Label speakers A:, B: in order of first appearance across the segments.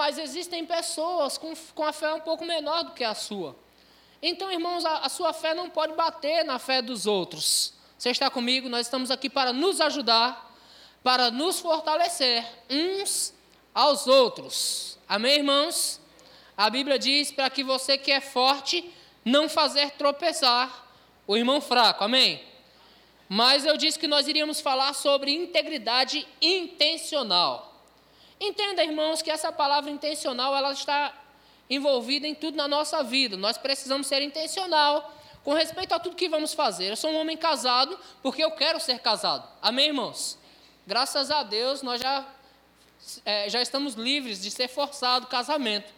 A: mas existem pessoas com, com a fé um pouco menor do que a sua. Então, irmãos, a, a sua fé não pode bater na fé dos outros. Você está comigo? Nós estamos aqui para nos ajudar, para nos fortalecer uns aos outros. Amém, irmãos? A Bíblia diz para que você que é forte não fazer tropeçar o irmão fraco. Amém? Mas eu disse que nós iríamos falar sobre integridade intencional. Entenda, irmãos, que essa palavra intencional ela está envolvida em tudo na nossa vida. Nós precisamos ser intencional com respeito a tudo que vamos fazer. Eu sou um homem casado porque eu quero ser casado. Amém, irmãos? Graças a Deus nós já, é, já estamos livres de ser forçado o casamento,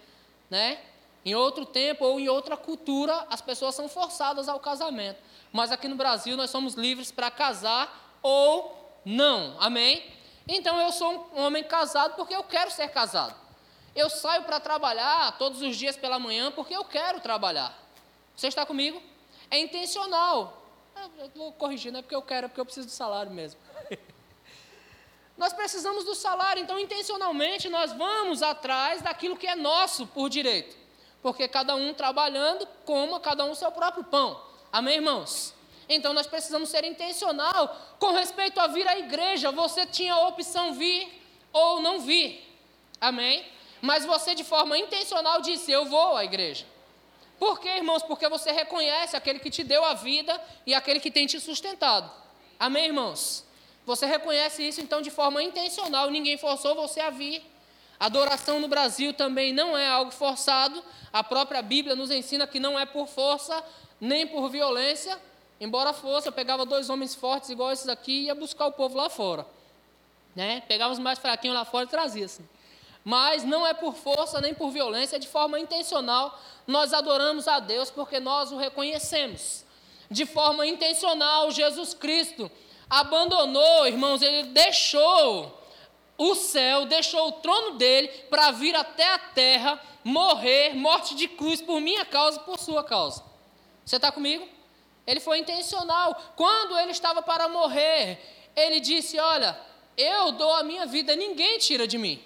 A: né? Em outro tempo ou em outra cultura, as pessoas são forçadas ao casamento. Mas aqui no Brasil nós somos livres para casar ou não. Amém? Então eu sou um homem casado porque eu quero ser casado. Eu saio para trabalhar todos os dias pela manhã porque eu quero trabalhar. Você está comigo? É intencional. Eu vou corrigir, não é porque eu quero, é porque eu preciso do salário mesmo. nós precisamos do salário, então intencionalmente nós vamos atrás daquilo que é nosso por direito porque cada um trabalhando coma cada um seu próprio pão. Amém, irmãos? Então nós precisamos ser intencional com respeito a vir à igreja. Você tinha a opção vir ou não vir. Amém? Mas você de forma intencional disse: "Eu vou à igreja". Por quê, irmãos? Porque você reconhece aquele que te deu a vida e aquele que tem te sustentado. Amém, irmãos? Você reconhece isso então de forma intencional, ninguém forçou você a vir. Adoração no Brasil também não é algo forçado. A própria Bíblia nos ensina que não é por força nem por violência. Embora fosse, eu pegava dois homens fortes igual esses aqui e ia buscar o povo lá fora. Né? Pegava os mais fraquinhos lá fora e trazia assim. Mas não é por força nem por violência, é de forma intencional. Nós adoramos a Deus porque nós o reconhecemos. De forma intencional, Jesus Cristo abandonou, irmãos, ele deixou o céu, deixou o trono dele para vir até a terra, morrer, morte de cruz por minha causa e por sua causa. Você está comigo? Ele foi intencional. Quando ele estava para morrer, ele disse: Olha, eu dou a minha vida, ninguém tira de mim.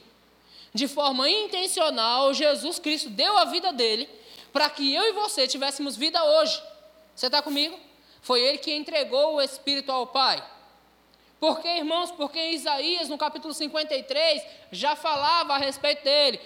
A: De forma intencional, Jesus Cristo deu a vida dele para que eu e você tivéssemos vida hoje. Você está comigo? Foi ele que entregou o Espírito ao Pai. Porque, irmãos, porque Isaías, no capítulo 53, já falava a respeito dele.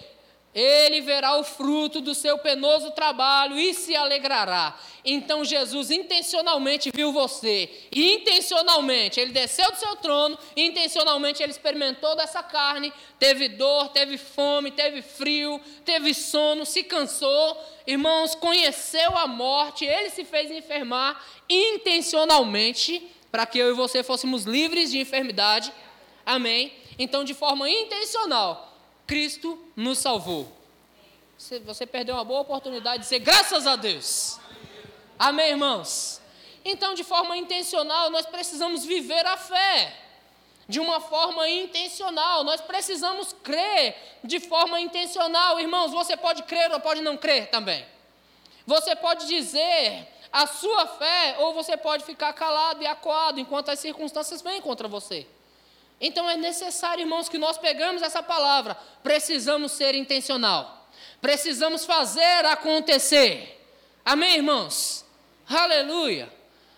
A: Ele verá o fruto do seu penoso trabalho e se alegrará. Então Jesus intencionalmente viu você, e intencionalmente ele desceu do seu trono, e intencionalmente ele experimentou dessa carne, teve dor, teve fome, teve frio, teve sono, se cansou. Irmãos, conheceu a morte, ele se fez enfermar intencionalmente para que eu e você fôssemos livres de enfermidade. Amém? Então, de forma intencional, Cristo nos salvou. Você perdeu uma boa oportunidade de dizer graças a Deus. Amém, irmãos? Então, de forma intencional, nós precisamos viver a fé. De uma forma intencional, nós precisamos crer de forma intencional. Irmãos, você pode crer ou pode não crer também. Você pode dizer a sua fé, ou você pode ficar calado e acuado enquanto as circunstâncias vêm contra você. Então é necessário, irmãos, que nós pegamos essa palavra. Precisamos ser intencional. Precisamos fazer acontecer. Amém, irmãos? Aleluia.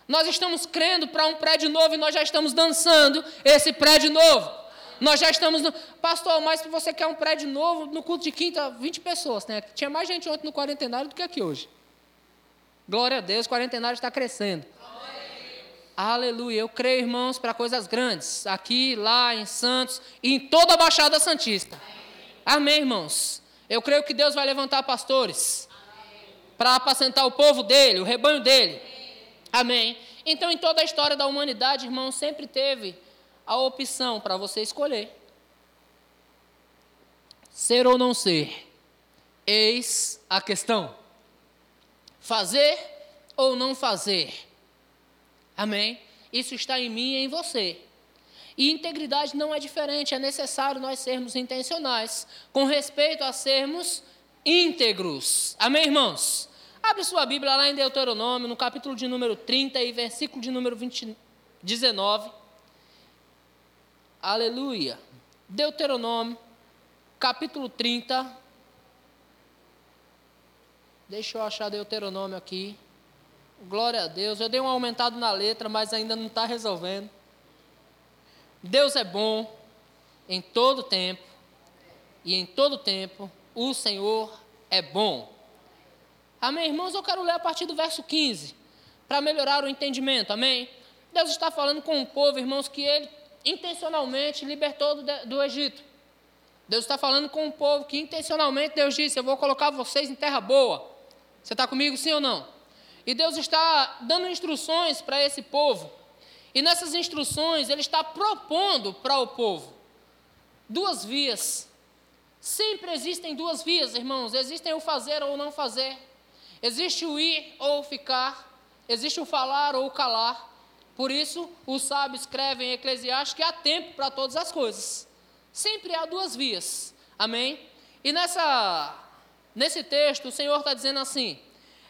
A: Nós estamos crendo para um prédio novo e nós já estamos dançando esse prédio novo. Nós já estamos. No... Pastor, mas se você quer um prédio novo, no culto de quinta, 20 pessoas, né? Tinha mais gente ontem no quarentenário do que aqui hoje. Glória a Deus, o quarentenário está crescendo. Aleluia. Eu creio, irmãos, para coisas grandes. Aqui, lá, em Santos e em toda a Baixada Santista. Amém, irmãos. Eu creio que Deus vai levantar pastores para apacentar o povo dele, o rebanho dele. Amém. Então, em toda a história da humanidade, irmãos, sempre teve a opção para você escolher: ser ou não ser. Eis a questão. Fazer ou não fazer? Amém? Isso está em mim e em você. E integridade não é diferente, é necessário nós sermos intencionais com respeito a sermos íntegros. Amém, irmãos? Abre sua Bíblia lá em Deuteronômio, no capítulo de número 30 e versículo de número 20, 19. Aleluia. Deuteronômio, capítulo 30 Deixa eu achar Deuteronômio aqui. Glória a Deus. Eu dei um aumentado na letra, mas ainda não está resolvendo. Deus é bom em todo tempo. E em todo tempo o Senhor é bom. Amém, irmãos? Eu quero ler a partir do verso 15, para melhorar o entendimento. Amém? Deus está falando com o povo, irmãos, que ele intencionalmente libertou do, do Egito. Deus está falando com o povo que intencionalmente Deus disse: Eu vou colocar vocês em terra boa. Você está comigo, sim ou não? E Deus está dando instruções para esse povo. E nessas instruções, Ele está propondo para o povo duas vias. Sempre existem duas vias, irmãos. Existem o fazer ou não fazer. Existe o ir ou ficar. Existe o falar ou o calar. Por isso, os sábios escrevem em Eclesiastes que há tempo para todas as coisas. Sempre há duas vias. Amém? E nessa, nesse texto, o Senhor está dizendo assim: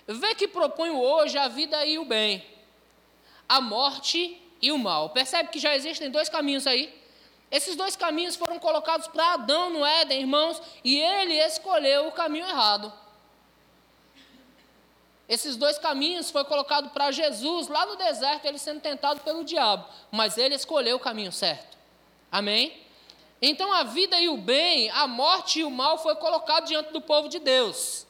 A: Vê que proponho hoje a vida e o bem, a morte e o mal. Percebe que já existem dois caminhos aí? Esses dois caminhos foram colocados para Adão no Éden, irmãos, e ele escolheu o caminho errado. Esses dois caminhos foi colocado para Jesus lá no deserto, ele sendo tentado pelo diabo, mas ele escolheu o caminho certo. Amém? Então a vida e o bem, a morte e o mal foi colocado diante do povo de Deus.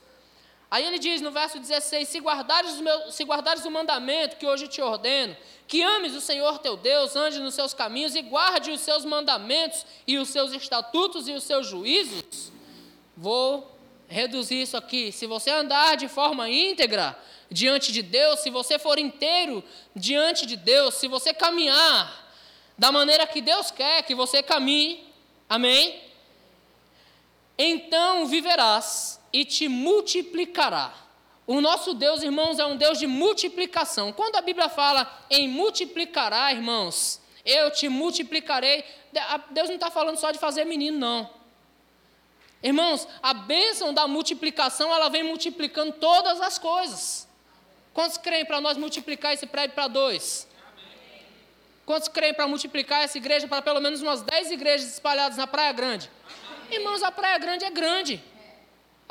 A: Aí ele diz no verso 16: Se guardares, se guardares o mandamento que hoje te ordeno, que ames o Senhor teu Deus, ande nos seus caminhos e guarde os seus mandamentos e os seus estatutos e os seus juízos, vou reduzir isso aqui. Se você andar de forma íntegra diante de Deus, se você for inteiro diante de Deus, se você caminhar da maneira que Deus quer que você caminhe, amém? Então viverás e te multiplicará. O nosso Deus, irmãos, é um Deus de multiplicação. Quando a Bíblia fala em multiplicará, irmãos, eu te multiplicarei, Deus não está falando só de fazer menino, não. Irmãos, a bênção da multiplicação, ela vem multiplicando todas as coisas. Quantos creem para nós multiplicar esse prédio para dois? Quantos creem para multiplicar essa igreja para pelo menos umas dez igrejas espalhadas na Praia Grande? Irmãos, a Praia Grande é grande.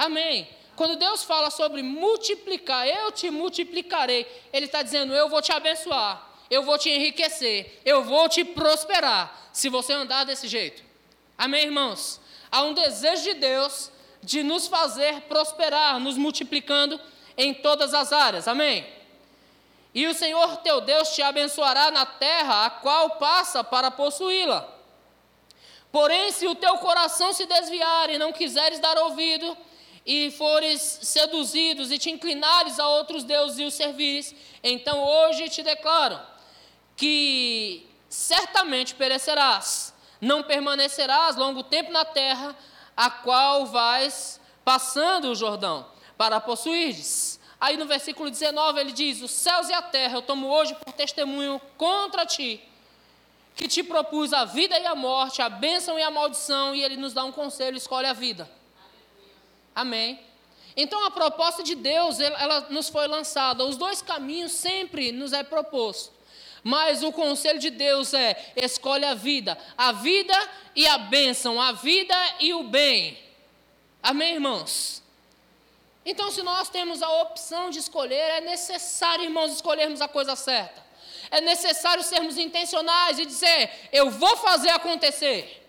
A: Amém. Quando Deus fala sobre multiplicar, eu te multiplicarei, Ele está dizendo: eu vou te abençoar, eu vou te enriquecer, eu vou te prosperar, se você andar desse jeito. Amém, irmãos? Há um desejo de Deus de nos fazer prosperar, nos multiplicando em todas as áreas. Amém? E o Senhor teu Deus te abençoará na terra a qual passa para possuí-la. Porém, se o teu coração se desviar e não quiseres dar ouvido, e fores seduzidos e te inclinares a outros deuses e os servires, então hoje te declaro que certamente perecerás, não permanecerás longo tempo na terra, a qual vais passando o Jordão, para possuires. Aí no versículo 19 ele diz: Os céus e a terra eu tomo hoje por testemunho contra ti, que te propus a vida e a morte, a bênção e a maldição, e ele nos dá um conselho: escolhe a vida. Amém. Então a proposta de Deus, ela nos foi lançada. Os dois caminhos sempre nos é proposto. Mas o conselho de Deus é: escolhe a vida, a vida e a bênção, a vida e o bem. Amém, irmãos? Então, se nós temos a opção de escolher, é necessário, irmãos, escolhermos a coisa certa. É necessário sermos intencionais e dizer: eu vou fazer acontecer.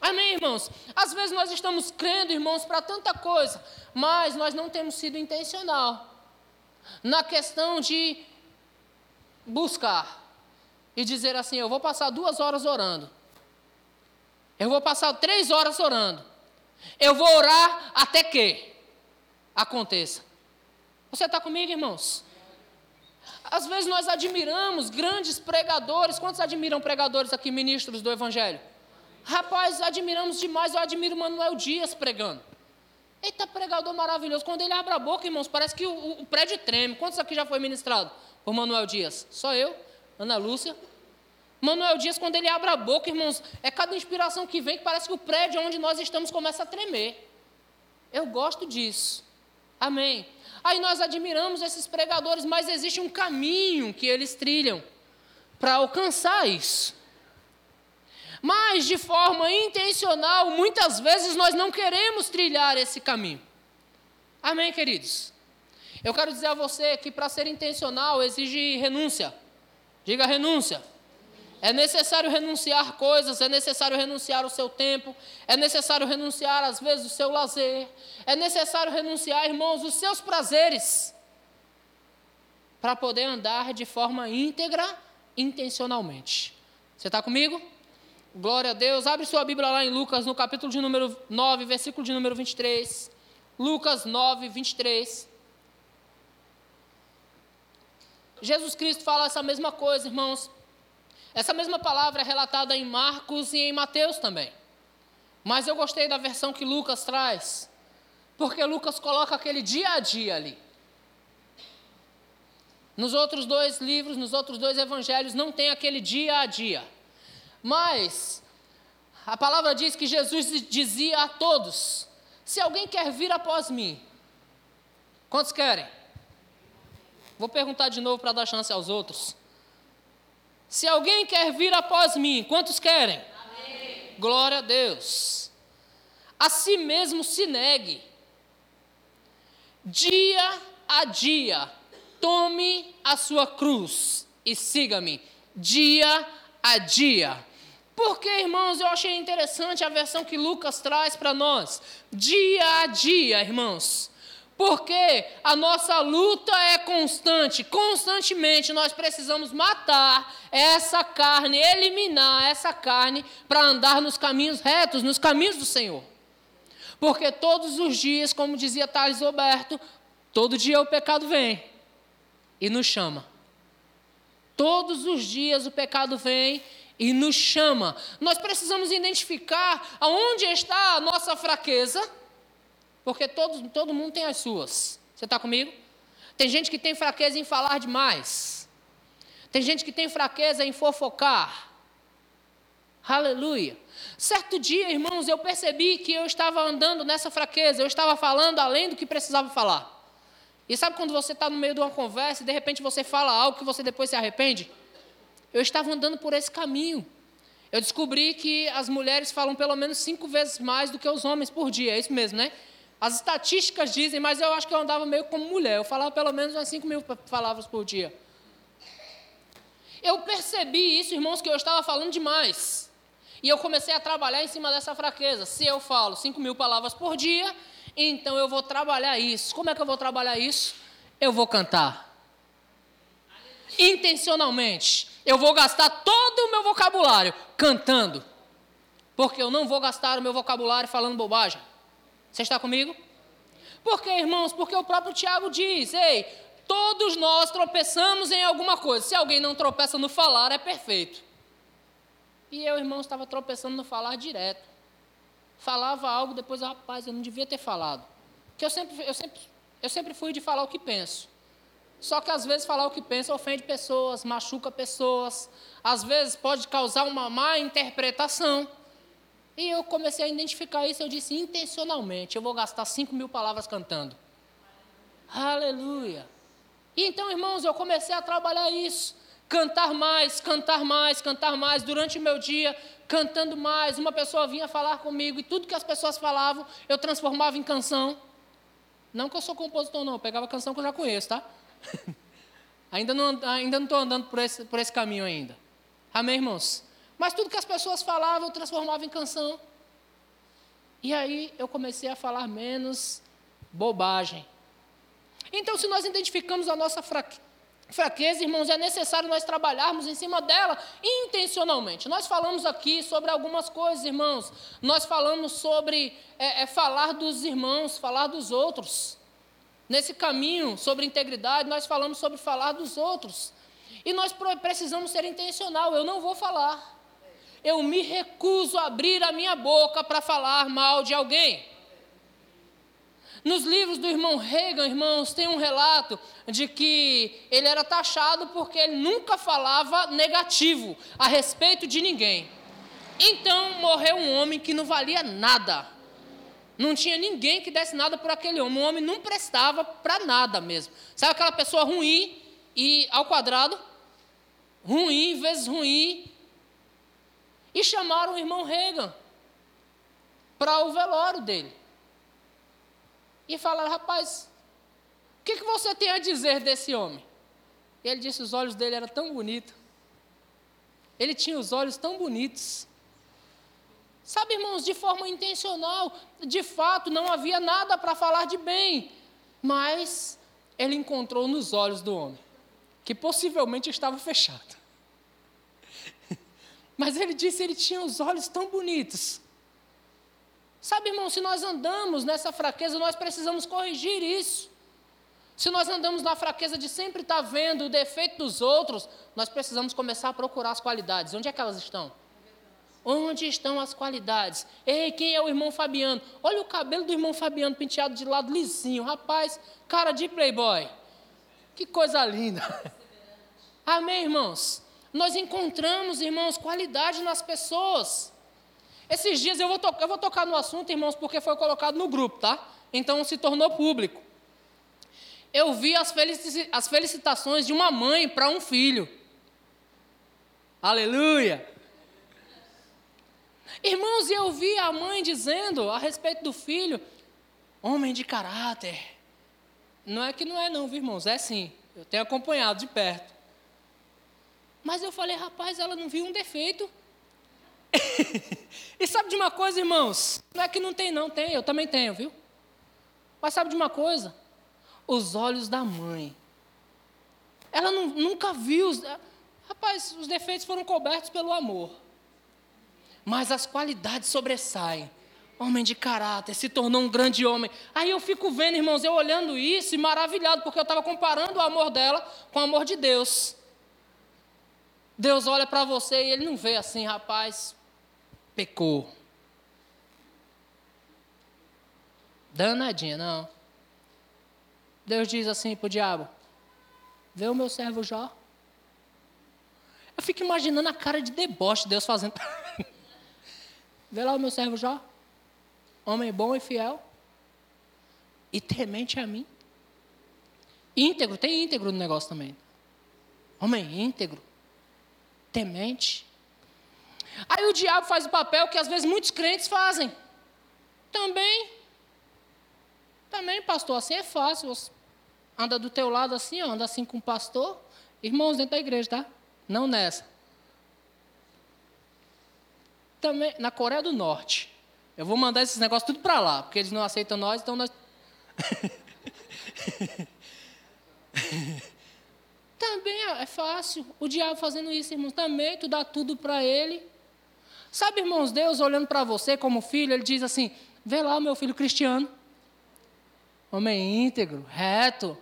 A: Amém, irmãos? Às vezes nós estamos crendo, irmãos, para tanta coisa, mas nós não temos sido intencional na questão de buscar e dizer assim: eu vou passar duas horas orando, eu vou passar três horas orando, eu vou orar até que aconteça. Você está comigo, irmãos? Às vezes nós admiramos grandes pregadores. Quantos admiram pregadores aqui, ministros do Evangelho? Rapaz, admiramos demais, eu admiro Manuel Dias pregando. Eita, pregador maravilhoso. Quando ele abre a boca, irmãos, parece que o, o prédio treme. Quantos aqui já foi ministrado por Manuel Dias? Só eu, Ana Lúcia. Manuel Dias, quando ele abre a boca, irmãos, é cada inspiração que vem que parece que o prédio onde nós estamos começa a tremer. Eu gosto disso. Amém. Aí nós admiramos esses pregadores, mas existe um caminho que eles trilham para alcançar isso. Mas de forma intencional, muitas vezes nós não queremos trilhar esse caminho. Amém, queridos? Eu quero dizer a você que para ser intencional exige renúncia. Diga renúncia. É necessário renunciar coisas, é necessário renunciar o seu tempo, é necessário renunciar, às vezes, o seu lazer, é necessário renunciar, irmãos, os seus prazeres, para poder andar de forma íntegra, intencionalmente. Você está comigo? Glória a Deus. Abre sua Bíblia lá em Lucas, no capítulo de número 9, versículo de número 23. Lucas 9, 23. Jesus Cristo fala essa mesma coisa, irmãos. Essa mesma palavra é relatada em Marcos e em Mateus também. Mas eu gostei da versão que Lucas traz, porque Lucas coloca aquele dia a dia ali. Nos outros dois livros, nos outros dois evangelhos, não tem aquele dia a dia. Mas a palavra diz que Jesus dizia a todos: Se alguém quer vir após mim, quantos querem? Vou perguntar de novo para dar chance aos outros. Se alguém quer vir após mim, quantos querem? Amém. Glória a Deus. A si mesmo se negue. Dia a dia, tome a sua cruz e siga-me. Dia a dia. Porque, irmãos, eu achei interessante a versão que Lucas traz para nós. Dia a dia, irmãos. Porque a nossa luta é constante, constantemente nós precisamos matar essa carne, eliminar essa carne para andar nos caminhos retos, nos caminhos do Senhor. Porque todos os dias, como dizia Thales Roberto, todo dia o pecado vem e nos chama. Todos os dias o pecado vem e nos chama. Nós precisamos identificar aonde está a nossa fraqueza porque todo, todo mundo tem as suas. Você está comigo? Tem gente que tem fraqueza em falar demais. Tem gente que tem fraqueza em fofocar. Aleluia. Certo dia, irmãos, eu percebi que eu estava andando nessa fraqueza, eu estava falando além do que precisava falar. E sabe quando você está no meio de uma conversa e de repente você fala algo que você depois se arrepende? Eu estava andando por esse caminho. Eu descobri que as mulheres falam pelo menos cinco vezes mais do que os homens por dia, é isso mesmo, né? As estatísticas dizem, mas eu acho que eu andava meio como mulher. Eu falava pelo menos umas 5 mil palavras por dia. Eu percebi isso, irmãos, que eu estava falando demais. E eu comecei a trabalhar em cima dessa fraqueza. Se eu falo 5 mil palavras por dia, então eu vou trabalhar isso. Como é que eu vou trabalhar isso? Eu vou cantar. Intencionalmente. Eu vou gastar todo o meu vocabulário cantando. Porque eu não vou gastar o meu vocabulário falando bobagem. Você está comigo? Por quê, irmãos? Porque o próprio Tiago diz: ei, todos nós tropeçamos em alguma coisa. Se alguém não tropeça no falar, é perfeito. E eu, irmão, estava tropeçando no falar direto. Falava algo, depois, rapaz, eu não devia ter falado. Porque eu sempre, eu sempre, eu sempre fui de falar o que penso. Só que às vezes falar o que penso ofende pessoas, machuca pessoas, às vezes pode causar uma má interpretação. E eu comecei a identificar isso, eu disse intencionalmente, eu vou gastar 5 mil palavras cantando. Aleluia. E então, irmãos, eu comecei a trabalhar isso. Cantar mais, cantar mais, cantar mais. Durante o meu dia, cantando mais. Uma pessoa vinha falar comigo e tudo que as pessoas falavam, eu transformava em canção. Não que eu sou compositor, não. Eu pegava canção que eu já conheço, tá? ainda não ainda não estou andando por esse, por esse caminho ainda. Amém, irmãos? Mas tudo que as pessoas falavam eu transformava em canção. E aí eu comecei a falar menos bobagem. Então, se nós identificamos a nossa fraqueza, irmãos, é necessário nós trabalharmos em cima dela intencionalmente. Nós falamos aqui sobre algumas coisas, irmãos. Nós falamos sobre é, é, falar dos irmãos, falar dos outros. Nesse caminho sobre integridade, nós falamos sobre falar dos outros. E nós precisamos ser intencional. Eu não vou falar eu me recuso a abrir a minha boca para falar mal de alguém. Nos livros do irmão Reagan, irmãos, tem um relato de que ele era taxado porque ele nunca falava negativo a respeito de ninguém. Então morreu um homem que não valia nada. Não tinha ninguém que desse nada por aquele homem. O homem não prestava para nada mesmo. Sabe aquela pessoa ruim e ao quadrado? Ruim vezes ruim e chamaram o irmão Reagan para o velório dele. E falaram, rapaz, que, que você tem a dizer desse homem? E ele disse: os olhos dele eram tão bonitos. Ele tinha os olhos tão bonitos. Sabe, irmãos, de forma intencional, de fato, não havia nada para falar de bem, mas ele encontrou nos olhos do homem, que possivelmente estava fechado. Mas ele disse ele tinha os olhos tão bonitos. Sabe, irmão, se nós andamos nessa fraqueza, nós precisamos corrigir isso. Se nós andamos na fraqueza de sempre estar vendo o defeito dos outros, nós precisamos começar a procurar as qualidades. Onde é que elas estão? Onde estão as qualidades? Ei, quem é o irmão Fabiano? Olha o cabelo do irmão Fabiano penteado de lado lisinho. Rapaz, cara de playboy. Que coisa linda. Amém, irmãos? Nós encontramos, irmãos, qualidade nas pessoas. Esses dias eu vou, eu vou tocar no assunto, irmãos, porque foi colocado no grupo, tá? Então se tornou público. Eu vi as, as felicitações de uma mãe para um filho. Aleluia! Irmãos, eu vi a mãe dizendo a respeito do filho, homem de caráter. Não é que não é não, viu, irmãos? É sim. Eu tenho acompanhado de perto. Mas eu falei, rapaz, ela não viu um defeito. e sabe de uma coisa, irmãos? Não é que não tem, não, tem, eu também tenho, viu? Mas sabe de uma coisa? Os olhos da mãe. Ela não, nunca viu. Os, rapaz, os defeitos foram cobertos pelo amor mas as qualidades sobressaem. Homem de caráter, se tornou um grande homem. Aí eu fico vendo, irmãos, eu olhando isso e maravilhado, porque eu estava comparando o amor dela com o amor de Deus. Deus olha para você e ele não vê assim, rapaz, pecou. Danadinha, não. Deus diz assim para o diabo: Vê o meu servo Jó. Eu fico imaginando a cara de deboche de Deus fazendo. Vê lá o meu servo Jó, homem bom e fiel, e temente a mim. Íntegro, tem íntegro no negócio também. Homem íntegro, temente. Aí o diabo faz o papel que às vezes muitos crentes fazem. Também. Também, pastor, assim é fácil. Você anda do teu lado assim, anda assim com o pastor. Irmãos dentro da igreja, tá? Não nessa também na Coreia do Norte. Eu vou mandar esses negócios tudo para lá, porque eles não aceitam nós, então nós. também é fácil. O diabo fazendo isso, irmãos. Também tu dá tudo para ele. Sabe, irmãos, Deus olhando para você como filho, ele diz assim: vê lá meu filho cristiano. Homem íntegro, reto,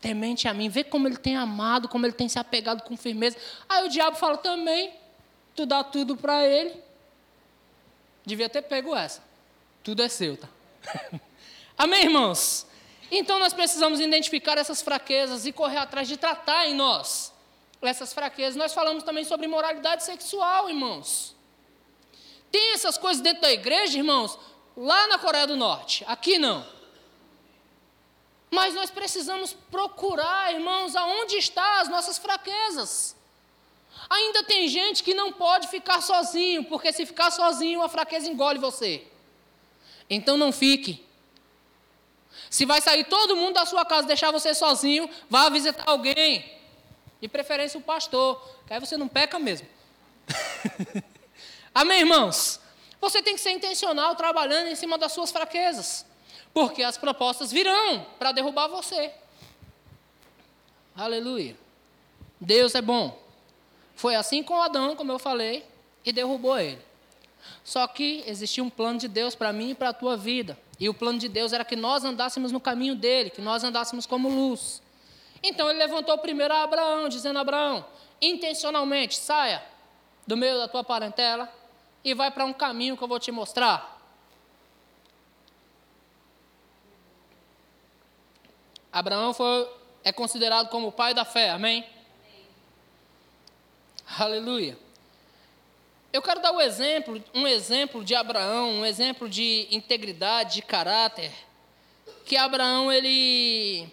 A: temente a mim. Vê como ele tem amado, como ele tem se apegado com firmeza. Aí o diabo fala também: tu dá tudo para ele. Devia ter pego essa. Tudo é seu, tá? Amém, irmãos? Então nós precisamos identificar essas fraquezas e correr atrás de tratar em nós essas fraquezas. Nós falamos também sobre moralidade sexual, irmãos. Tem essas coisas dentro da igreja, irmãos, lá na Coreia do Norte. Aqui não. Mas nós precisamos procurar, irmãos, aonde estão as nossas fraquezas. Ainda tem gente que não pode ficar sozinho, porque se ficar sozinho, a fraqueza engole você. Então não fique. Se vai sair todo mundo da sua casa, deixar você sozinho, vá visitar alguém. De preferência o pastor, que aí você não peca mesmo. Amém, irmãos? Você tem que ser intencional trabalhando em cima das suas fraquezas, porque as propostas virão para derrubar você. Aleluia. Deus é bom. Foi assim com Adão, como eu falei, e derrubou ele. Só que existia um plano de Deus para mim e para a tua vida. E o plano de Deus era que nós andássemos no caminho dele, que nós andássemos como luz. Então ele levantou primeiro a Abraão, dizendo: Abraão, intencionalmente, saia do meio da tua parentela e vai para um caminho que eu vou te mostrar. Abraão foi, é considerado como o pai da fé, amém? Aleluia. Eu quero dar um exemplo, um exemplo de Abraão, um exemplo de integridade, de caráter, que Abraão ele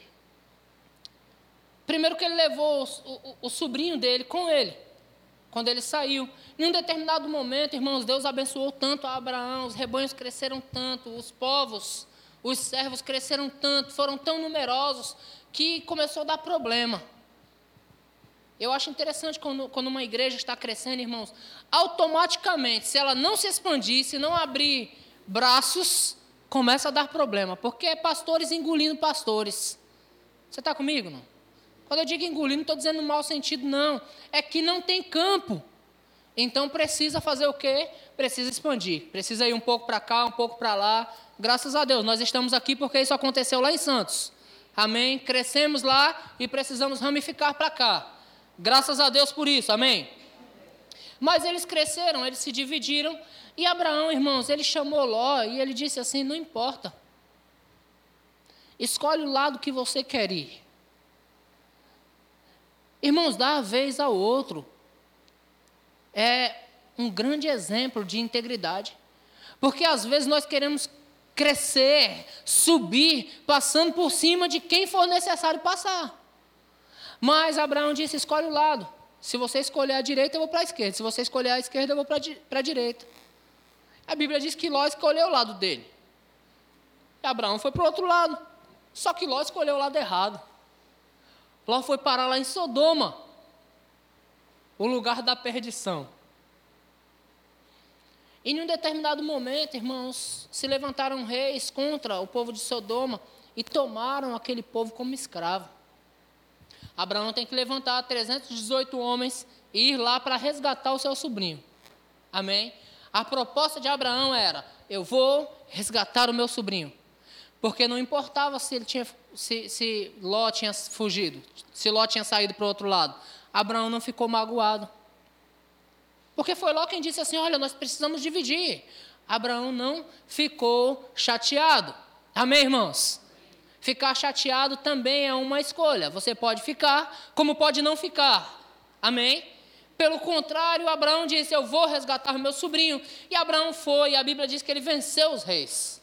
A: primeiro que ele levou o, o, o sobrinho dele com ele, quando ele saiu. Em um determinado momento, irmãos, Deus abençoou tanto a Abraão, os rebanhos cresceram tanto, os povos, Os servos cresceram tanto, foram tão numerosos, que começou a dar problema. Eu acho interessante quando, quando uma igreja está crescendo, irmãos, automaticamente, se ela não se expandir, se não abrir braços, começa a dar problema, porque é pastores engolindo pastores. Você está comigo, não? Quando eu digo engolir, não estou dizendo no mau sentido, não. É que não tem campo. Então precisa fazer o quê? Precisa expandir. Precisa ir um pouco para cá, um pouco para lá. Graças a Deus, nós estamos aqui porque isso aconteceu lá em Santos. Amém? Crescemos lá e precisamos ramificar para cá. Graças a Deus por isso, amém? Mas eles cresceram, eles se dividiram, e Abraão, irmãos, ele chamou Ló e ele disse assim: não importa, escolhe o lado que você quer ir. Irmãos, dá a vez ao outro. É um grande exemplo de integridade. Porque às vezes nós queremos crescer, subir, passando por cima de quem for necessário passar. Mas Abraão disse: escolhe o lado. Se você escolher a direita, eu vou para a esquerda. Se você escolher a esquerda, eu vou para a direita. A Bíblia diz que Ló escolheu o lado dele. E Abraão foi para o outro lado. Só que Ló escolheu o lado errado. Ló foi parar lá em Sodoma o lugar da perdição. E em um determinado momento, irmãos, se levantaram reis contra o povo de Sodoma e tomaram aquele povo como escravo. Abraão tem que levantar 318 homens e ir lá para resgatar o seu sobrinho. Amém? A proposta de Abraão era: eu vou resgatar o meu sobrinho. Porque não importava se, ele tinha, se, se Ló tinha fugido, se Ló tinha saído para o outro lado. Abraão não ficou magoado. Porque foi Ló quem disse assim: olha, nós precisamos dividir. Abraão não ficou chateado. Amém, irmãos? Ficar chateado também é uma escolha. Você pode ficar, como pode não ficar. Amém? Pelo contrário, Abraão disse: Eu vou resgatar meu sobrinho. E Abraão foi, e a Bíblia diz que ele venceu os reis.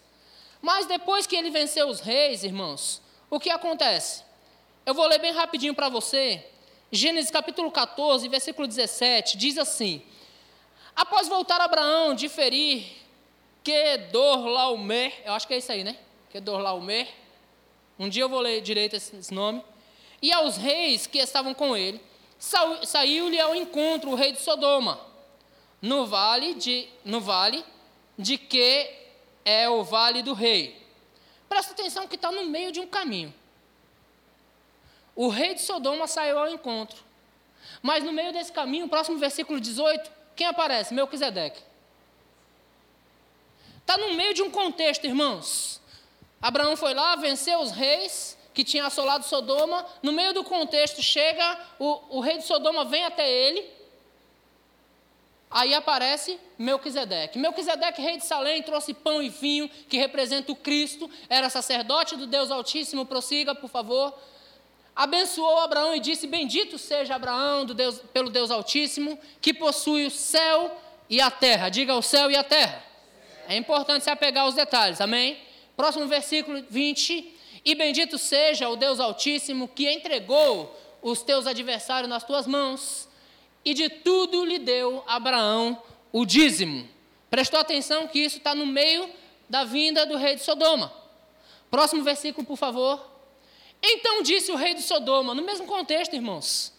A: Mas depois que ele venceu os reis, irmãos, o que acontece? Eu vou ler bem rapidinho para você. Gênesis capítulo 14, versículo 17, diz assim: Após voltar Abraão de ferir Kedorlaomer, eu acho que é isso aí, né? Kedorlaomer, um dia eu vou ler direito esse nome. E aos reis que estavam com ele, saiu-lhe ao encontro o rei de Sodoma, no vale de, no vale de que é o vale do rei. Presta atenção que está no meio de um caminho. O rei de Sodoma saiu ao encontro. Mas no meio desse caminho, próximo versículo 18, quem aparece? Melquisedeque. Está no meio de um contexto, irmãos. Abraão foi lá, venceu os reis que tinham assolado Sodoma. No meio do contexto, chega, o, o rei de Sodoma vem até ele. Aí aparece Melquisedeque. Melquisedeque, rei de Salém, trouxe pão e vinho, que representa o Cristo, era sacerdote do Deus Altíssimo. Prossiga, por favor. Abençoou Abraão e disse: Bendito seja Abraão do Deus, pelo Deus Altíssimo, que possui o céu e a terra. Diga o céu e a terra. É importante se apegar aos detalhes, amém? Próximo versículo 20. E bendito seja o Deus Altíssimo que entregou os teus adversários nas tuas mãos, e de tudo lhe deu Abraão o dízimo. Prestou atenção que isso está no meio da vinda do rei de Sodoma. Próximo versículo, por favor. Então disse o rei de Sodoma, no mesmo contexto, irmãos.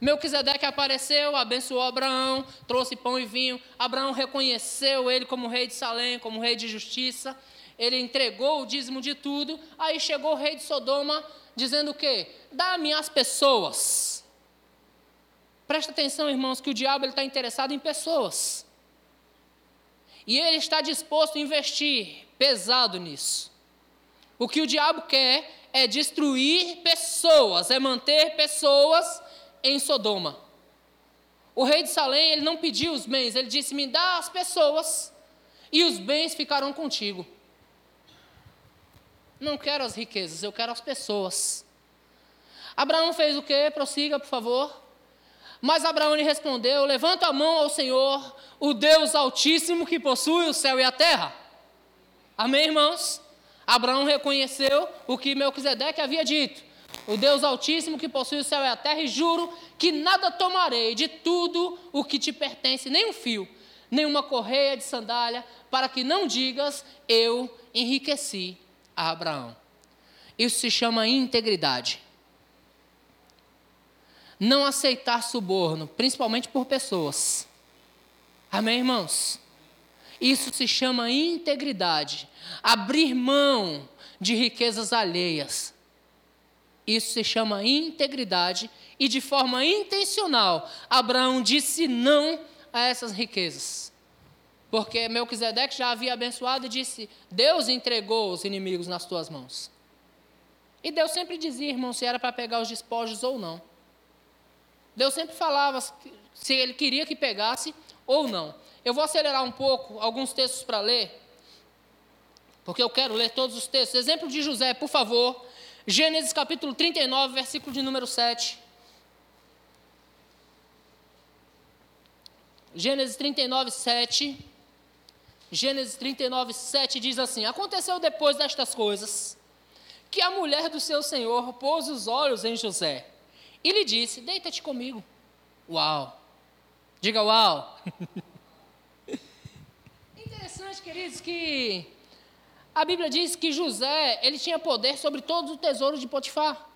A: Melquisedeque apareceu, abençoou Abraão, trouxe pão e vinho. Abraão reconheceu ele como rei de Salém, como rei de justiça ele entregou o dízimo de tudo, aí chegou o rei de Sodoma dizendo o quê? Dá-me as pessoas. Presta atenção, irmãos, que o diabo está interessado em pessoas. E ele está disposto a investir pesado nisso. O que o diabo quer é destruir pessoas, é manter pessoas em Sodoma. O rei de Salém, ele não pediu os bens, ele disse: Me dá as pessoas, e os bens ficarão contigo. Não quero as riquezas, eu quero as pessoas. Abraão fez o quê? Prossiga, por favor. Mas Abraão lhe respondeu: Levanta a mão ao Senhor, o Deus Altíssimo que possui o céu e a terra. Amém, irmãos? Abraão reconheceu o que Melquisedeque havia dito: O Deus Altíssimo que possui o céu e a terra, e juro que nada tomarei de tudo o que te pertence, nem um fio, nem uma correia de sandália, para que não digas: Eu enriqueci a Abraão. Isso se chama integridade. Não aceitar suborno, principalmente por pessoas. Amém, irmãos? Isso se chama integridade. Abrir mão de riquezas alheias. Isso se chama integridade e de forma intencional, Abraão disse não a essas riquezas. Porque Melquisedeque já havia abençoado e disse: Deus entregou os inimigos nas tuas mãos. E Deus sempre dizia, irmão, se era para pegar os despojos ou não. Deus sempre falava se ele queria que pegasse ou não. Eu vou acelerar um pouco alguns textos para ler, porque eu quero ler todos os textos. Exemplo de José, por favor. Gênesis capítulo 39, versículo de número 7. Gênesis 39, 7. Gênesis 39, 7 diz assim: Aconteceu depois destas coisas que a mulher do seu senhor pôs os olhos em José e lhe disse: Deita-te comigo. Uau! Diga uau! Interessante, queridos, que a Bíblia diz que José ele tinha poder sobre todos os tesouros de Potifar.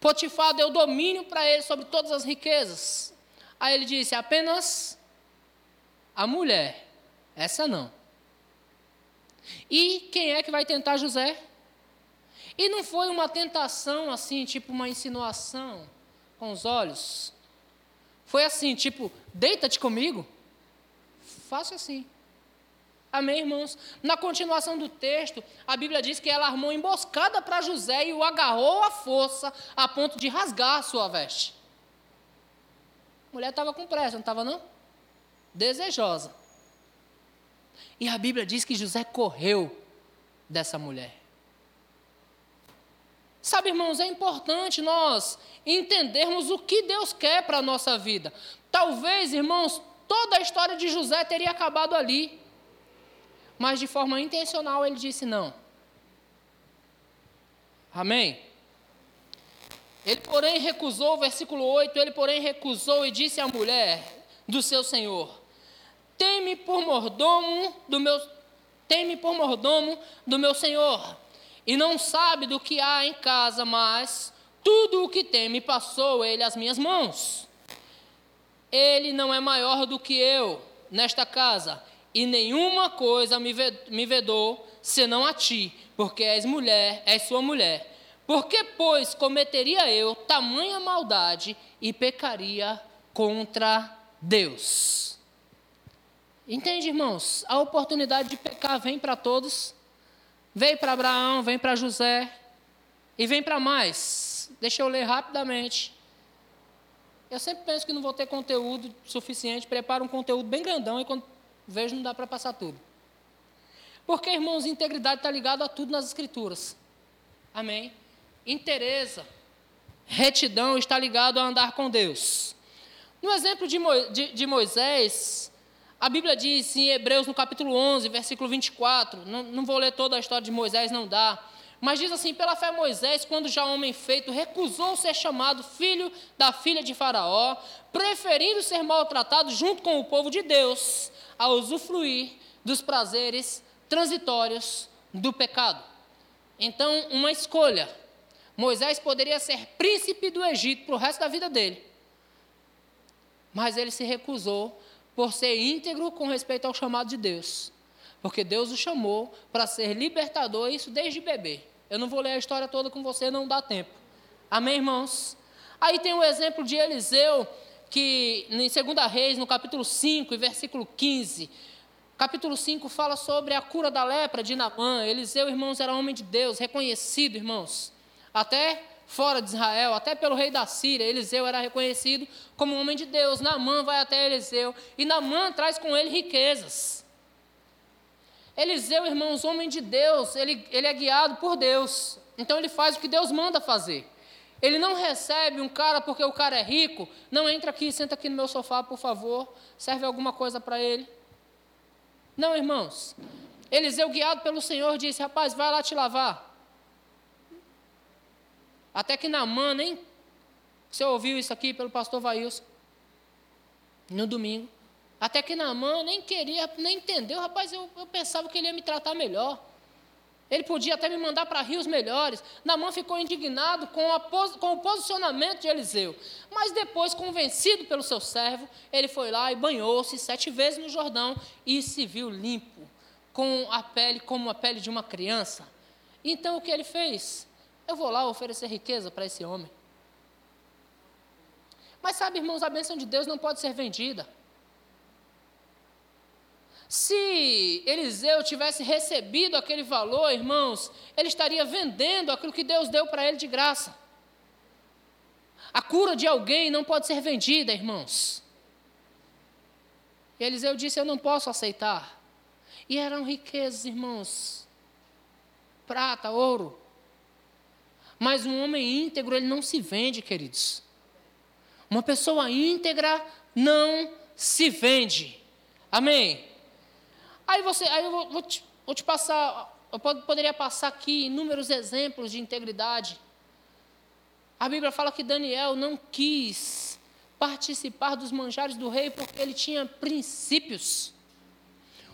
A: Potifar deu domínio para ele sobre todas as riquezas. Aí ele disse: apenas a mulher, essa não. E quem é que vai tentar José? E não foi uma tentação assim, tipo uma insinuação com os olhos. Foi assim, tipo, deita-te comigo. Faça assim. Amém, irmãos? Na continuação do texto, a Bíblia diz que ela armou emboscada para José e o agarrou à força a ponto de rasgar a sua veste. A mulher estava com pressa, não estava não? Desejosa. E a Bíblia diz que José correu dessa mulher. Sabe, irmãos, é importante nós entendermos o que Deus quer para a nossa vida. Talvez, irmãos, toda a história de José teria acabado ali. Mas de forma intencional ele disse não. Amém? Ele, porém, recusou, versículo 8, ele, porém, recusou e disse à mulher do seu senhor: Teme por mordomo do meu teme por mordomo do meu senhor, e não sabe do que há em casa, mas tudo o que tem me passou ele às minhas mãos. Ele não é maior do que eu nesta casa, e nenhuma coisa me vedou senão a ti, porque és mulher, és sua mulher. Porque, pois, cometeria eu tamanha maldade e pecaria contra Deus? Entende, irmãos? A oportunidade de pecar vem para todos. Veio para Abraão, vem para José e vem para mais. Deixa eu ler rapidamente. Eu sempre penso que não vou ter conteúdo suficiente, preparo um conteúdo bem grandão e quando Vejo não dá para passar tudo. Porque, irmãos, integridade está ligada a tudo nas Escrituras. Amém? Interesa, retidão está ligado a andar com Deus. No exemplo de, Mo, de, de, Moisés, a Bíblia diz em Hebreus, no capítulo 11, versículo 24, não, não vou ler toda a história de Moisés, não dá, mas diz assim: pela fé, Moisés, quando já homem feito, recusou ser chamado filho da filha de Faraó, preferindo ser maltratado junto com o povo de Deus, a usufruir dos prazeres transitórios do pecado. Então, uma escolha. Moisés poderia ser príncipe do Egito para o resto da vida dele. Mas ele se recusou por ser íntegro com respeito ao chamado de Deus. Porque Deus o chamou para ser libertador, isso desde bebê. Eu não vou ler a história toda com você, não dá tempo. Amém, irmãos? Aí tem o exemplo de Eliseu, que em 2 Reis, no capítulo 5 e versículo 15, capítulo 5 fala sobre a cura da lepra de Naamã. Eliseu, irmãos, era homem de Deus, reconhecido, irmãos, até fora de Israel, até pelo rei da Síria, Eliseu era reconhecido como homem de Deus. Naamã vai até Eliseu e Naamã traz com ele riquezas. Eliseu, irmãos, homem de Deus, ele, ele é guiado por Deus, então ele faz o que Deus manda fazer. Ele não recebe um cara porque o cara é rico. Não entra aqui, senta aqui no meu sofá, por favor. Serve alguma coisa para ele. Não, irmãos. Eliseu, guiado pelo Senhor, disse: Rapaz, vai lá te lavar. Até que Namã, nem. Você ouviu isso aqui pelo pastor Vailson? No domingo. Até que Namã nem queria, nem entendeu. Rapaz, eu, eu pensava que ele ia me tratar melhor. Ele podia até me mandar para rios melhores. Namã ficou indignado com, a, com, o posicionamento de Eliseu. Mas depois, convencido pelo seu servo, ele foi lá e banhou-se sete vezes no Jordão e se viu limpo, com a pele como a pele de uma criança. Então o que ele fez? Eu vou lá oferecer riqueza para esse homem. Mas sabe, irmãos, a bênção de Deus não pode ser vendida. Se Eliseu tivesse recebido aquele valor, irmãos, ele estaria vendendo aquilo que Deus deu para ele de graça. A cura de alguém não pode ser vendida, irmãos. E Eliseu disse: Eu não posso aceitar. E eram riquezas, irmãos, prata, ouro. Mas um homem íntegro, ele não se vende, queridos. Uma pessoa íntegra não se vende. Amém? Aí você, aí eu vou, vou, te, vou te, passar, eu poderia passar aqui inúmeros exemplos de integridade. A Bíblia fala que Daniel não quis participar dos manjares do rei porque ele tinha princípios.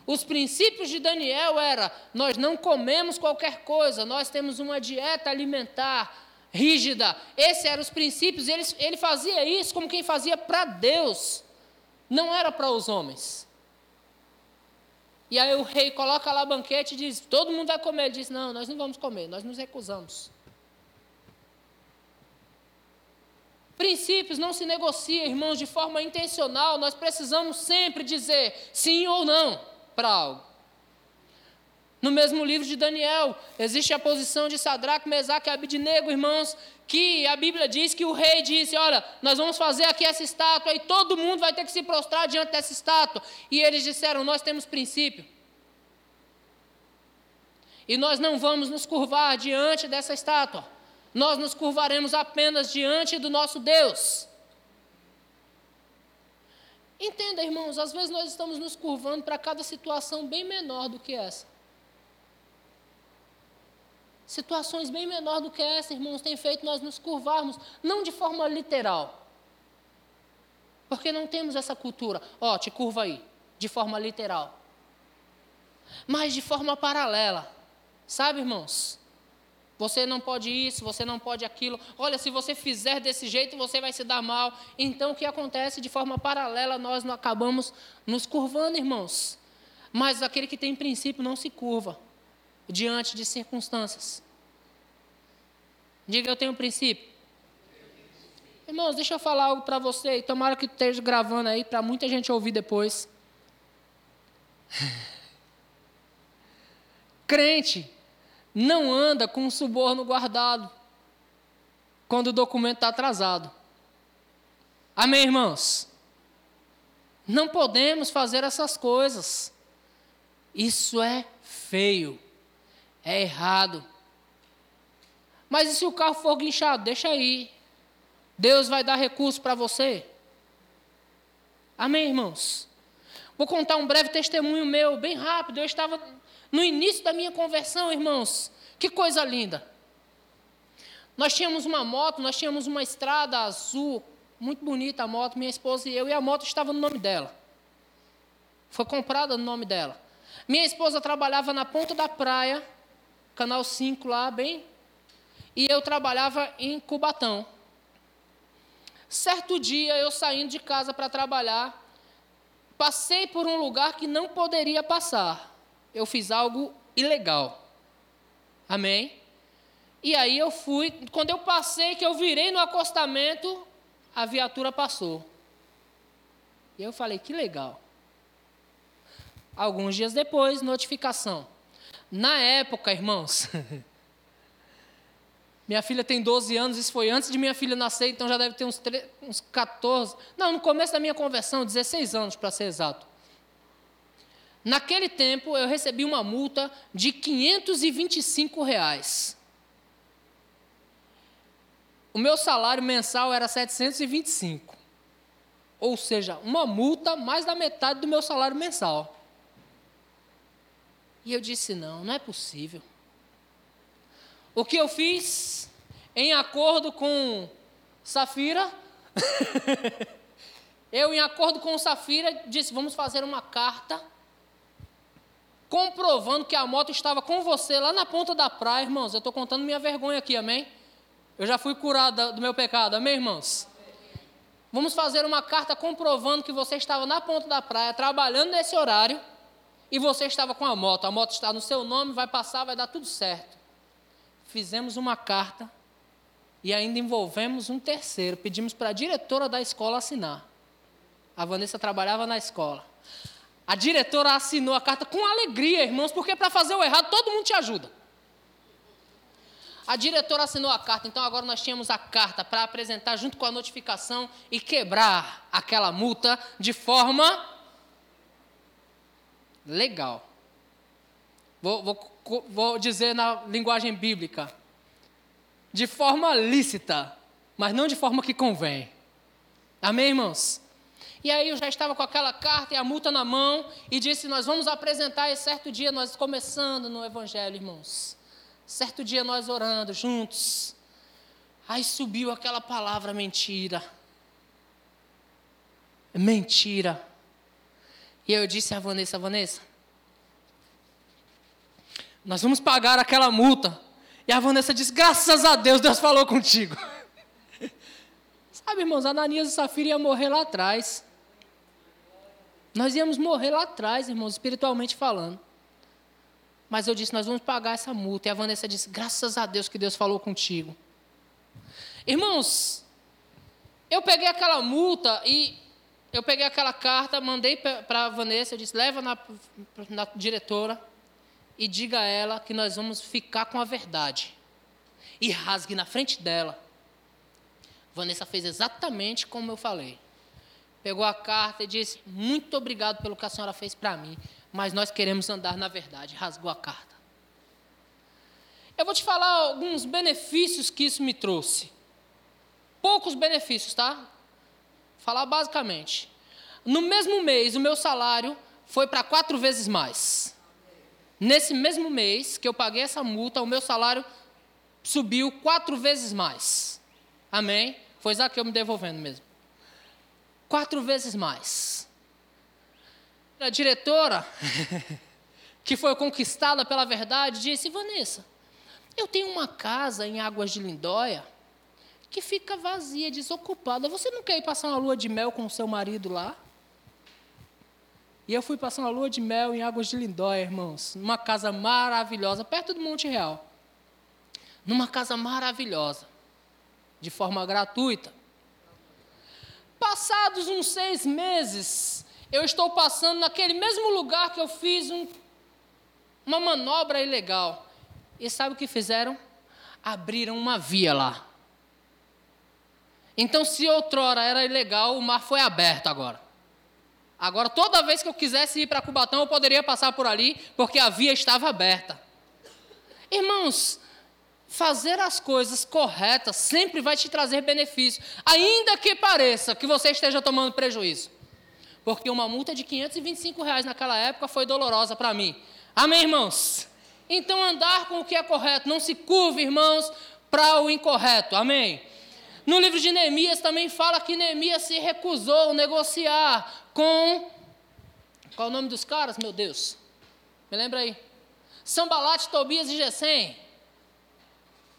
A: Os princípios de Daniel era: nós não comemos qualquer coisa, nós temos uma dieta alimentar rígida. Esses eram os princípios. Ele, ele fazia isso como quem fazia para Deus, não era para os homens. E aí o rei coloca lá banquete e diz: todo mundo vai comer. Ele diz: não, nós não vamos comer, nós nos recusamos. Princípios não se negociam, irmãos, de forma intencional. Nós precisamos sempre dizer sim ou não para algo. No mesmo livro de Daniel, existe a posição de Sadraque, Mesaque e Abidnego, irmãos, que a Bíblia diz que o rei disse: Olha, nós vamos fazer aqui essa estátua e todo mundo vai ter que se prostrar diante dessa estátua. E eles disseram: Nós temos princípio. E nós não vamos nos curvar diante dessa estátua. Nós nos curvaremos apenas diante do nosso Deus. Entenda, irmãos, às vezes nós estamos nos curvando para cada situação bem menor do que essa. Situações bem menores do que essa, irmãos, têm feito nós nos curvarmos, não de forma literal. Porque não temos essa cultura. Ó, oh, te curva aí, de forma literal. Mas de forma paralela. Sabe, irmãos? Você não pode isso, você não pode aquilo. Olha, se você fizer desse jeito, você vai se dar mal. Então, o que acontece de forma paralela, nós não acabamos nos curvando, irmãos. Mas aquele que tem princípio não se curva diante de circunstâncias. Diga, eu tenho princípio. Irmãos, deixa eu falar algo para você, e tomara que esteja gravando aí, para muita gente ouvir depois. Crente não anda com um suborno guardado quando o documento está atrasado. Amém, irmãos? Não podemos fazer essas coisas. Isso é feio. É errado. Mas e se o carro for guinchado? Deixa aí. Deus vai dar recurso para você. Amém, irmãos? Vou contar um breve testemunho meu, bem rápido. Eu estava no início da minha conversão, irmãos. Que coisa linda. Nós tínhamos uma moto, nós tínhamos uma estrada azul, muito bonita a moto, minha esposa e eu, e a moto estava no nome dela. Foi comprada no nome dela. Minha esposa trabalhava na ponta da praia, Canal 5 lá, bem. E eu trabalhava em Cubatão. Certo dia, eu saindo de casa para trabalhar, passei por um lugar que não poderia passar. Eu fiz algo ilegal. Amém? E aí eu fui, quando eu passei, que eu virei no acostamento, a viatura passou. E eu falei, que legal. Alguns dias depois, notificação. Na época, irmãos, minha filha tem 12 anos, isso foi antes de minha filha nascer, então já deve ter uns, 3, uns 14. Não, no começo da minha conversão, 16 anos para ser exato. Naquele tempo, eu recebi uma multa de 525 reais. O meu salário mensal era 725. Ou seja, uma multa mais da metade do meu salário mensal. E eu disse: não, não é possível. O que eu fiz, em acordo com Safira, eu, em acordo com Safira, disse: vamos fazer uma carta comprovando que a moto estava com você lá na ponta da praia, irmãos. Eu estou contando minha vergonha aqui, amém? Eu já fui curado do meu pecado, amém, irmãos? Vamos fazer uma carta comprovando que você estava na ponta da praia, trabalhando nesse horário, e você estava com a moto. A moto está no seu nome, vai passar, vai dar tudo certo. Fizemos uma carta e ainda envolvemos um terceiro. Pedimos para a diretora da escola assinar. A Vanessa trabalhava na escola. A diretora assinou a carta com alegria, irmãos, porque para fazer o errado todo mundo te ajuda. A diretora assinou a carta, então agora nós tínhamos a carta para apresentar junto com a notificação e quebrar aquela multa de forma legal. Vou, vou, vou dizer na linguagem bíblica: de forma lícita, mas não de forma que convém. Amém, irmãos? E aí eu já estava com aquela carta e a multa na mão e disse: Nós vamos apresentar esse certo dia, nós começando no Evangelho, irmãos. Certo dia nós orando juntos. Aí subiu aquela palavra mentira. Mentira. E eu disse a Vanessa: Vanessa, nós vamos pagar aquela multa. E a Vanessa disse: Graças a Deus, Deus falou contigo. Sabe, irmãos, Ananias e Safira iam morrer lá atrás. Nós íamos morrer lá atrás, irmãos, espiritualmente falando. Mas eu disse: Nós vamos pagar essa multa. E a Vanessa disse: Graças a Deus que Deus falou contigo. Irmãos, eu peguei aquela multa e eu peguei aquela carta, mandei para a Vanessa, eu disse: leva na, na diretora e diga a ela que nós vamos ficar com a verdade. E rasgue na frente dela. Vanessa fez exatamente como eu falei pegou a carta e disse: Muito obrigado pelo que a senhora fez para mim, mas nós queremos andar na verdade. Rasgou a carta. Eu vou te falar alguns benefícios que isso me trouxe. Poucos benefícios, tá? Vou falar basicamente. No mesmo mês, o meu salário foi para quatro vezes mais. Nesse mesmo mês que eu paguei essa multa, o meu salário subiu quatro vezes mais. Amém? Foi Zaqueu me devolvendo mesmo quatro vezes mais. A diretora, que foi conquistada pela verdade, disse: Vanessa, eu tenho uma casa em Águas de Lindóia que fica vazia, desocupada. Você não quer ir passar uma lua de mel com o seu marido lá? E eu fui passar uma lua de mel em Águas de Lindóia, irmãos, numa casa maravilhosa, perto do Monte Real. Numa casa maravilhosa, de forma gratuita. Passados uns seis meses, eu estou passando naquele mesmo lugar que eu fiz um, uma manobra ilegal. E sabe o que fizeram? Abriram uma via lá. Então, se outrora era ilegal, o mar foi aberto agora. Agora, toda vez que eu quisesse ir para Cubatão, eu poderia passar por ali, porque a via estava aberta. Irmãos, fazer as coisas corretas sempre vai te trazer benefício, ainda que pareça que você esteja tomando prejuízo. Porque uma multa de 525 reais naquela época foi dolorosa para mim. Amém, irmãos? Então andar com o que é correto, não se curve, irmãos, para o incorreto. Amém? No livro de Neemias também fala que Neemias se recusou a negociar com. Qual o nome dos caras, meu Deus? Me lembra aí. Sambalate, Tobias e Gesem.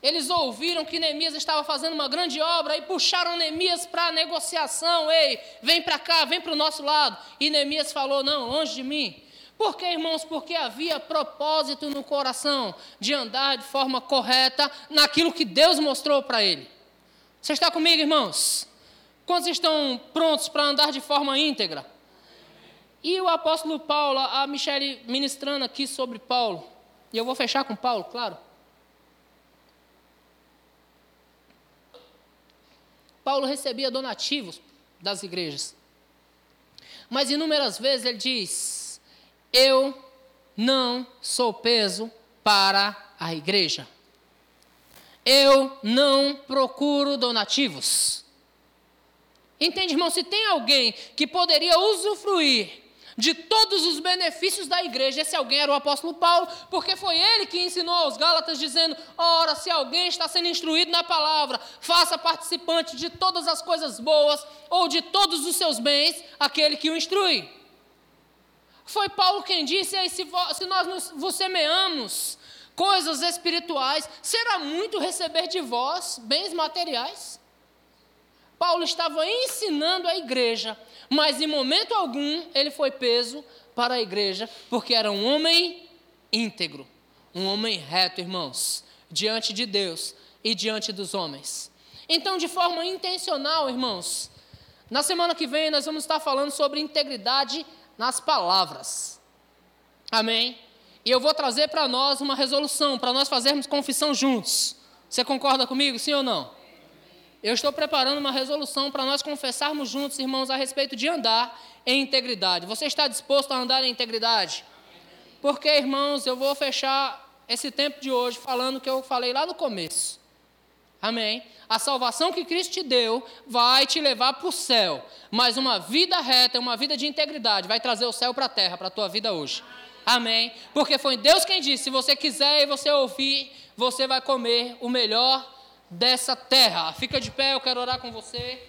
A: Eles ouviram que Neemias estava fazendo uma grande obra e puxaram Neemias para a negociação. Ei, vem para cá, vem para o nosso lado. E Neemias falou: Não, longe de mim. Por que, irmãos? Porque havia propósito no coração de andar de forma correta naquilo que Deus mostrou para ele. Você está comigo, irmãos? Quantos estão prontos para andar de forma íntegra? E o apóstolo Paulo, a Michele ministrando aqui sobre Paulo, e eu vou fechar com Paulo, claro. Paulo recebia donativos das igrejas. Mas inúmeras vezes ele diz: Eu não sou peso para a igreja. Eu não procuro donativos. Entende, irmão? Se tem alguém que poderia usufruir de todos os benefícios da igreja. Esse alguém era o apóstolo Paulo, porque foi ele que ensinou aos Gálatas, dizendo: Ora, se alguém está sendo instruído na palavra, faça participante de todas as coisas boas ou de todos os seus bens aquele que o instrui. Foi Paulo quem disse: se, se nós nos, vos semeamos coisas espirituais, será muito receber de vós bens materiais? Paulo estava ensinando a igreja, mas em momento algum ele foi peso para a igreja, porque era um homem íntegro, um homem reto, irmãos, diante de Deus e diante dos homens. Então, de forma intencional, irmãos, na semana que vem nós vamos estar falando sobre integridade nas palavras. Amém? E eu vou trazer para nós uma resolução, para nós fazermos confissão juntos. Você concorda comigo, sim ou não? Eu estou preparando uma resolução para nós confessarmos juntos, irmãos, a respeito de andar em integridade. Você está disposto a andar em integridade? Porque, irmãos, eu vou fechar esse tempo de hoje falando o que eu falei lá no começo. Amém? A salvação que Cristo te deu vai te levar para o céu. Mas uma vida reta, uma vida de integridade, vai trazer o céu para a terra, para a tua vida hoje. Amém? Porque foi Deus quem disse: se você quiser e você ouvir, você vai comer o melhor dessa terra. Fica de pé, eu quero orar com você.